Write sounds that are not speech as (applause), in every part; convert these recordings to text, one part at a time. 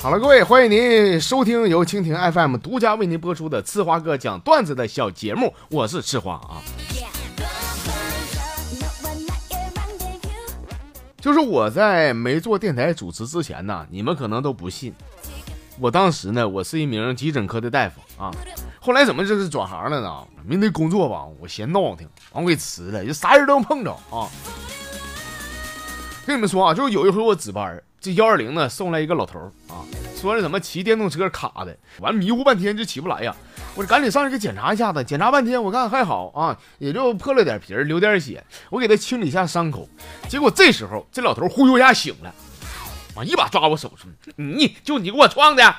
好了，各位，欢迎您收听由蜻蜓 FM 独家为您播出的呲花哥讲段子的小节目，我是呲花啊。就是我在没做电台主持之前呢，你们可能都不信，我当时呢，我是一名急诊科的大夫啊。后来怎么这是转行了呢？面对工作吧，我嫌闹腾，完我给辞了，就啥人都能碰着啊。跟你们说啊，就是有一回我值班。这幺二零呢，送来一个老头啊，说是怎么骑电动车卡的，完迷糊半天就起不来呀。我赶紧上去给检查一下子，检查半天，我看还好啊，也就破了点皮儿，流点血。我给他清理一下伤口，结果这时候这老头忽悠一下醒了，啊，一把抓我手说：“你就你给我撞的。(laughs) ”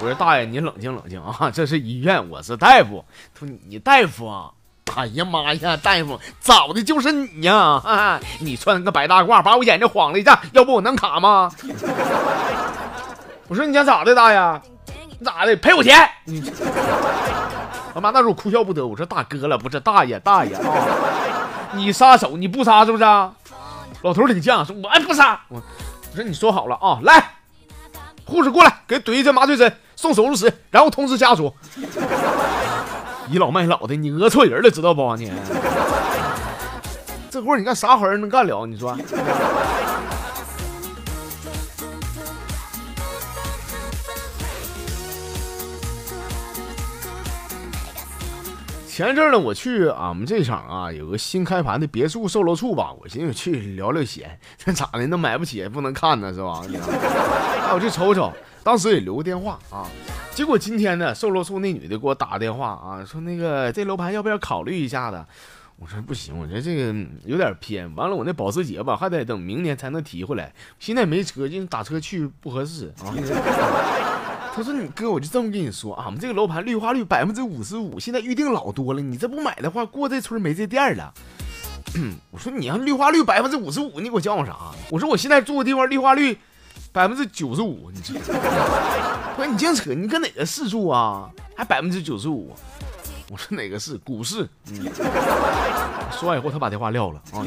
我说：“大爷，你冷静冷静啊，这是医院，我是大夫。”他说：“你大夫啊？”哎呀妈呀，大夫，找的就是你呀！你穿个白大褂，把我眼睛晃了一下，要不我能卡吗？(laughs) 我说你想咋的，大爷？你咋的？赔我钱！(laughs) 你他妈那时候哭笑不得。我说大哥了，不是大爷，大爷啊！你撒手，你不撒是不是？老头挺犟，说我不撒。我我说你说好了啊，来，护士过来，给怼一针麻醉针，送手术室，然后通知家属。倚老卖老的，你讹错人了，知道不？你 (laughs) 这活你干啥好人能干了？你说。前阵呢，我去俺们这场啊，有个新开盘的别墅售楼处吧，我寻思去聊聊闲，这咋的？那买不起不能看呢，是吧？哎，我去瞅瞅，当时也留个电话啊。结果今天呢，售楼处那女的给我打电话啊，说那个这楼盘要不要考虑一下子？我说不行，我说这个有点偏。完了，我那保时捷吧，还得等明年才能提回来。现在没车，就打车去不合适啊。他说你哥，我就这么跟你说，俺们这个楼盘绿化率百分之五十五，现在预定老多了。你这不买的话，过这村没这店了。我说你要绿化率百分之五十五，你给我叫我啥？我说我现在住的地方绿化率。百分之九十五，你这，(laughs) 不是你净扯，你搁哪个市住啊？还百分之九十五？我说哪个市？股市。嗯。说完以后，他把电话撂了啊。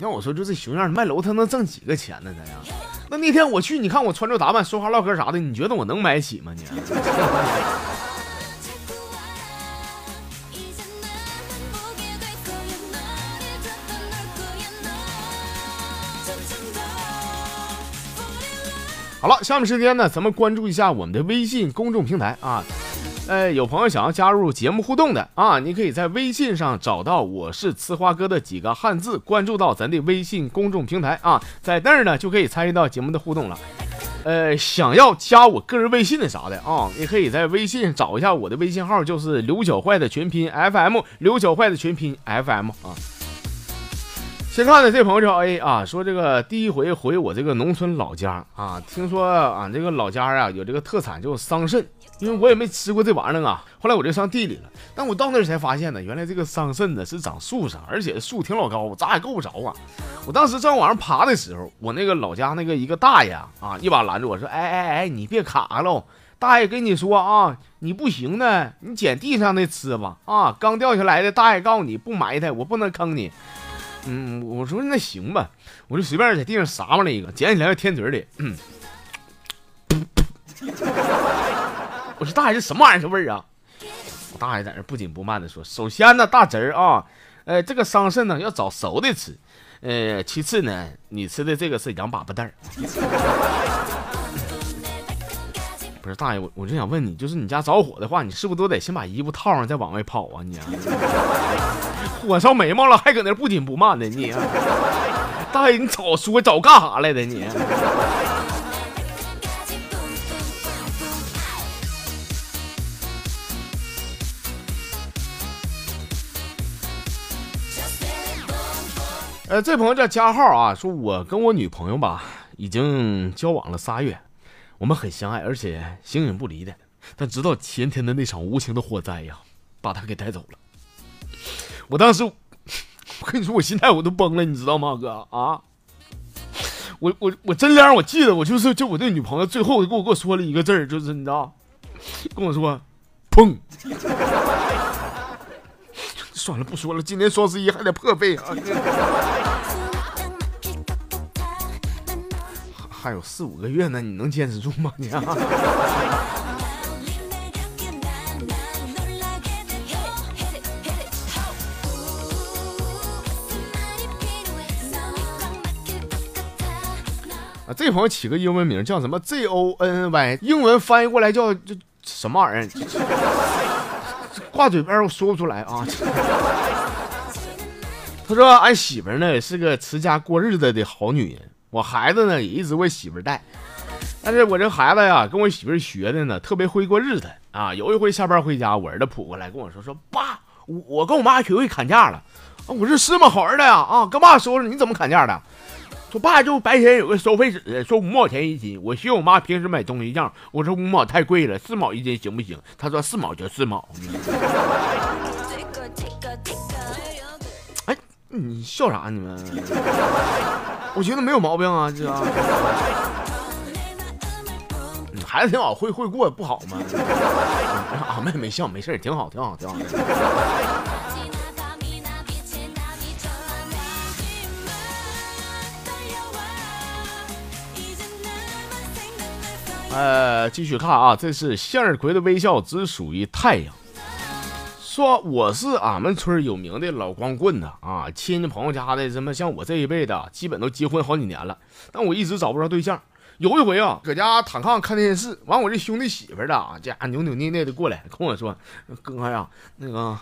那我说，就这熊样卖楼，他能挣几个钱呢？咱呀？那那天我去，你看我穿着打扮，说话唠嗑啥的，你觉得我能买起吗？你？好了，下面时间呢，咱们关注一下我们的微信公众平台啊。呃，有朋友想要加入节目互动的啊，你可以在微信上找到“我是呲花哥”的几个汉字，关注到咱的微信公众平台啊，在那儿呢就可以参与到节目的互动了。呃，想要加我个人微信的啥的啊，你可以在微信找一下我的微信号，就是刘小坏的全拼 FM，刘小坏的全拼 FM 啊。先看的这朋友叫 A 啊，说这个第一回回我这个农村老家啊，听说俺这个老家啊有这个特产叫桑葚，因为我也没吃过这玩意儿啊。后来我就上地里了，但我到那儿才发现呢，原来这个桑葚呢是长树上，而且树挺老高，咋也够不着啊。我当时正往上爬的时候，我那个老家那个一个大爷啊，一把拦住我说：“哎哎哎，你别卡喽，大爷跟你说啊，你不行呢，你捡地上的吃吧。啊，刚掉下来的，大爷告诉你不埋汰，我不能坑你。”嗯，我说那行吧，我就随便在地上撒嘛了一个，捡起来天嘴里。嗯，(clears throat) 我说大爷这什么玩意儿？这味儿啊！我大爷在那不紧不慢的说：“首先呢，大侄儿啊，呃，这个桑葚呢要找熟的吃，呃，其次呢，你吃的这个是羊粑粑蛋儿。”不是大爷，我我就想问你，就是你家着火的话，你是不是都得先把衣服套上再往外跑啊？你啊 (laughs) 火烧眉毛了，还搁那不紧不慢的你？(laughs) 大爷，你早说早干啥来的你？(laughs) 呃，这朋友叫加号啊，说我跟我女朋友吧，已经交往了仨月。我们很相爱，而且形影不离的。但直到前天的那场无情的火灾呀，把他给带走了。我当时，(laughs) 我跟你说，我心态我都崩了，你知道吗，哥啊？我我我真亮，我记得我就是就我这女朋友最后给我给我说了一个字儿，就是你知道，跟我说，砰。(laughs) 算了，不说了，今年双十一还得破费啊。还有四五个月呢，你能坚持住吗？你？啊，这朋友起个英文名叫什么 Z O N Y，英文翻译过来叫这什么玩意儿？挂嘴边我说不出来啊。他说俺媳妇呢是个持家过日子的好女人，我孩子呢也一直为媳妇带，但是我这孩子呀跟我媳妇学的呢特别会过日子啊。有一回下班回家，我儿子扑过来跟我说说爸，我我跟我妈学会砍价了。啊，我说是吗，好儿子呀啊，跟爸说说你怎么砍价的。说爸就白天有个收费纸，说五毛钱一斤。我学我妈平时买东西一样，我说五毛太贵了，四毛一斤行不行？他说四毛就四毛。哎，你笑啥？你们？我觉得没有毛病啊，这。孩子挺好，会会过不好吗？啊，妹没笑，没事，挺好，挺好，挺好。呃，继续看啊，这是向日葵的微笑只属于太阳。说我是俺们村有名的老光棍子啊，亲戚朋友家的什么像我这一辈的，基本都结婚好几年了，但我一直找不着对象。有一回啊，搁家躺炕看电视，完我这兄弟媳妇儿的啊，家扭扭捏捏的过来跟我说：“哥呀，那个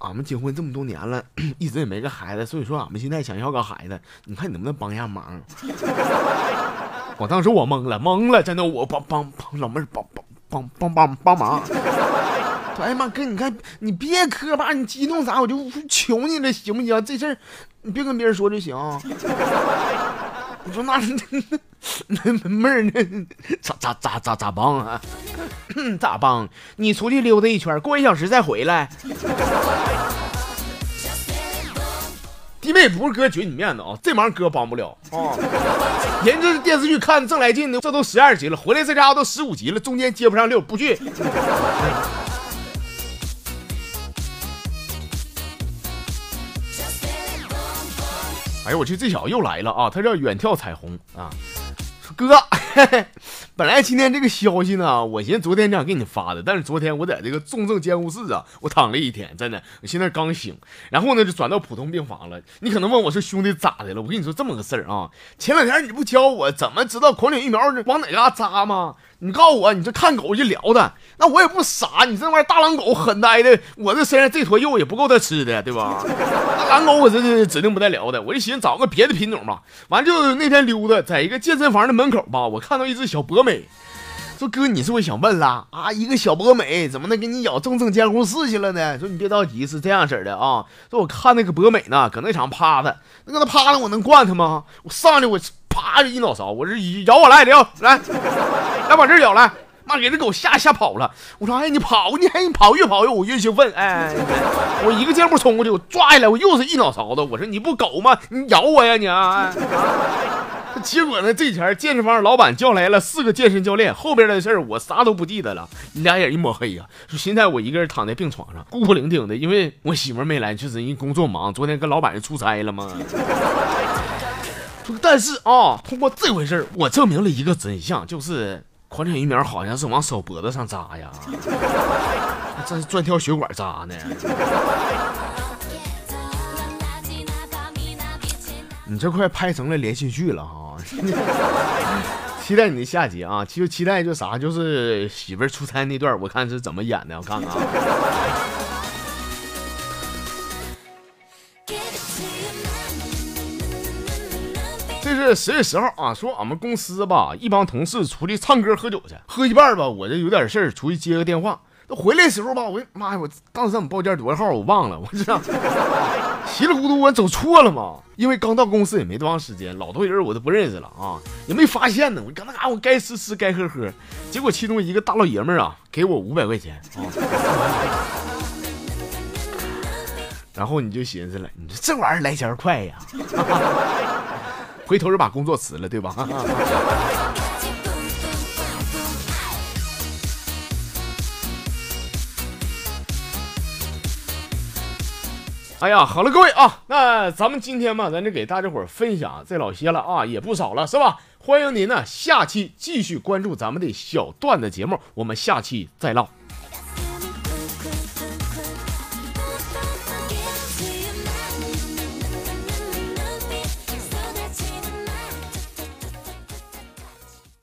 俺们结婚这么多年了，(clears throat) 一直也没个孩子，所以说俺们现在想要个孩子，你看你能不能帮一下忙？” (laughs) 我当时我懵了，懵了，真的，我帮帮帮老妹儿帮帮帮帮帮帮忙。哎呀妈，哥，你看你别磕巴，你激动啥？我就求你了，行不行？这事儿你别跟别人说就行。(laughs) 你说那那 (laughs) 那妹儿呢？咋咋咋咋咋帮啊？(coughs) 咋帮？你出去溜达一圈，过一小时再回来。弟妹不是哥绝你面子啊，这忙哥帮不了啊。人这电视剧看正来劲呢，这都十二集了，回来这家伙都十五集了，中间接不上溜，不去。哎呦我去，这小子又来了啊！他叫远眺彩虹啊，说哥。本来今天这个消息呢，我寻思昨天这样给你发的，但是昨天我在这个重症监护室啊，我躺了一天，真的，我现在刚醒，然后呢就转到普通病房了。你可能问我说兄弟咋的了？我跟你说这么个事儿啊，前两天你不教我怎么知道狂犬疫苗往哪嘎扎吗？你告诉我，你这看狗就聊的，那我也不傻，你这玩意儿大狼狗狠呆的，我这身上这坨肉也不够它吃的，对吧？那狼狗我这是指定不带聊的，我就寻思找个别的品种吧。完就那天溜达，在一个健身房的门口吧，我看到一只小博美，说哥，你是不是想问了啊？一个小博美怎么能给你咬重症监护室去了呢？说你别着急，是这样式的啊。说我看那个博美呢，搁那场趴着，那搁那趴着，我能惯他吗？我上去我。啪！就一脑勺，我这一咬我来，咬来，来往这咬来，妈给这狗吓吓跑了。我说，哎，你跑，你还你跑，越跑越我越兴奋，哎，我一个箭步冲过去，我抓下来，我又是一脑勺子。我说你不狗吗？你咬我呀你！啊！结果呢，这前健身房老板叫来了四个健身教练，后边的事儿我啥都不记得了，俩眼一抹黑呀。说现在我一个人躺在病床上，孤苦伶仃的，因为我媳妇没来，确实因工作忙，昨天跟老板出差了嘛。(laughs) 但是啊，通过这回事儿我证明了一个真相，就是狂犬疫苗好像是往手脖子上扎呀，(laughs) 这是专挑血管扎呢。(laughs) 你这快拍成了连续剧了哈，(laughs) 期待你的下集啊！就期待就啥，就是媳妇出差那段，我看是怎么演的，我看看啊。这是十月十号啊，说俺们公司吧，一帮同事出去唱歌喝酒去，喝一半吧，我这有点事儿，出去接个电话。都回来时候吧，我妈呀，我当时我们包间多少号我忘了，我这稀里糊涂我走错了嘛。因为刚到公司也没多长时间，老多人我都不认识了啊，也没发现呢。我搁那嘎，我该吃吃该喝喝，结果其中一个大老爷们儿啊，给我五百块钱啊。然后你就寻思了，你说这玩意儿来钱快呀。(laughs) 回头就把工作辞了，对吧？(laughs) 哎呀，好了，各位啊，那咱们今天嘛，咱就给大家伙分享这老些了啊，也不少了，是吧？欢迎您呢，下期继续关注咱们的小段子节目，我们下期再唠。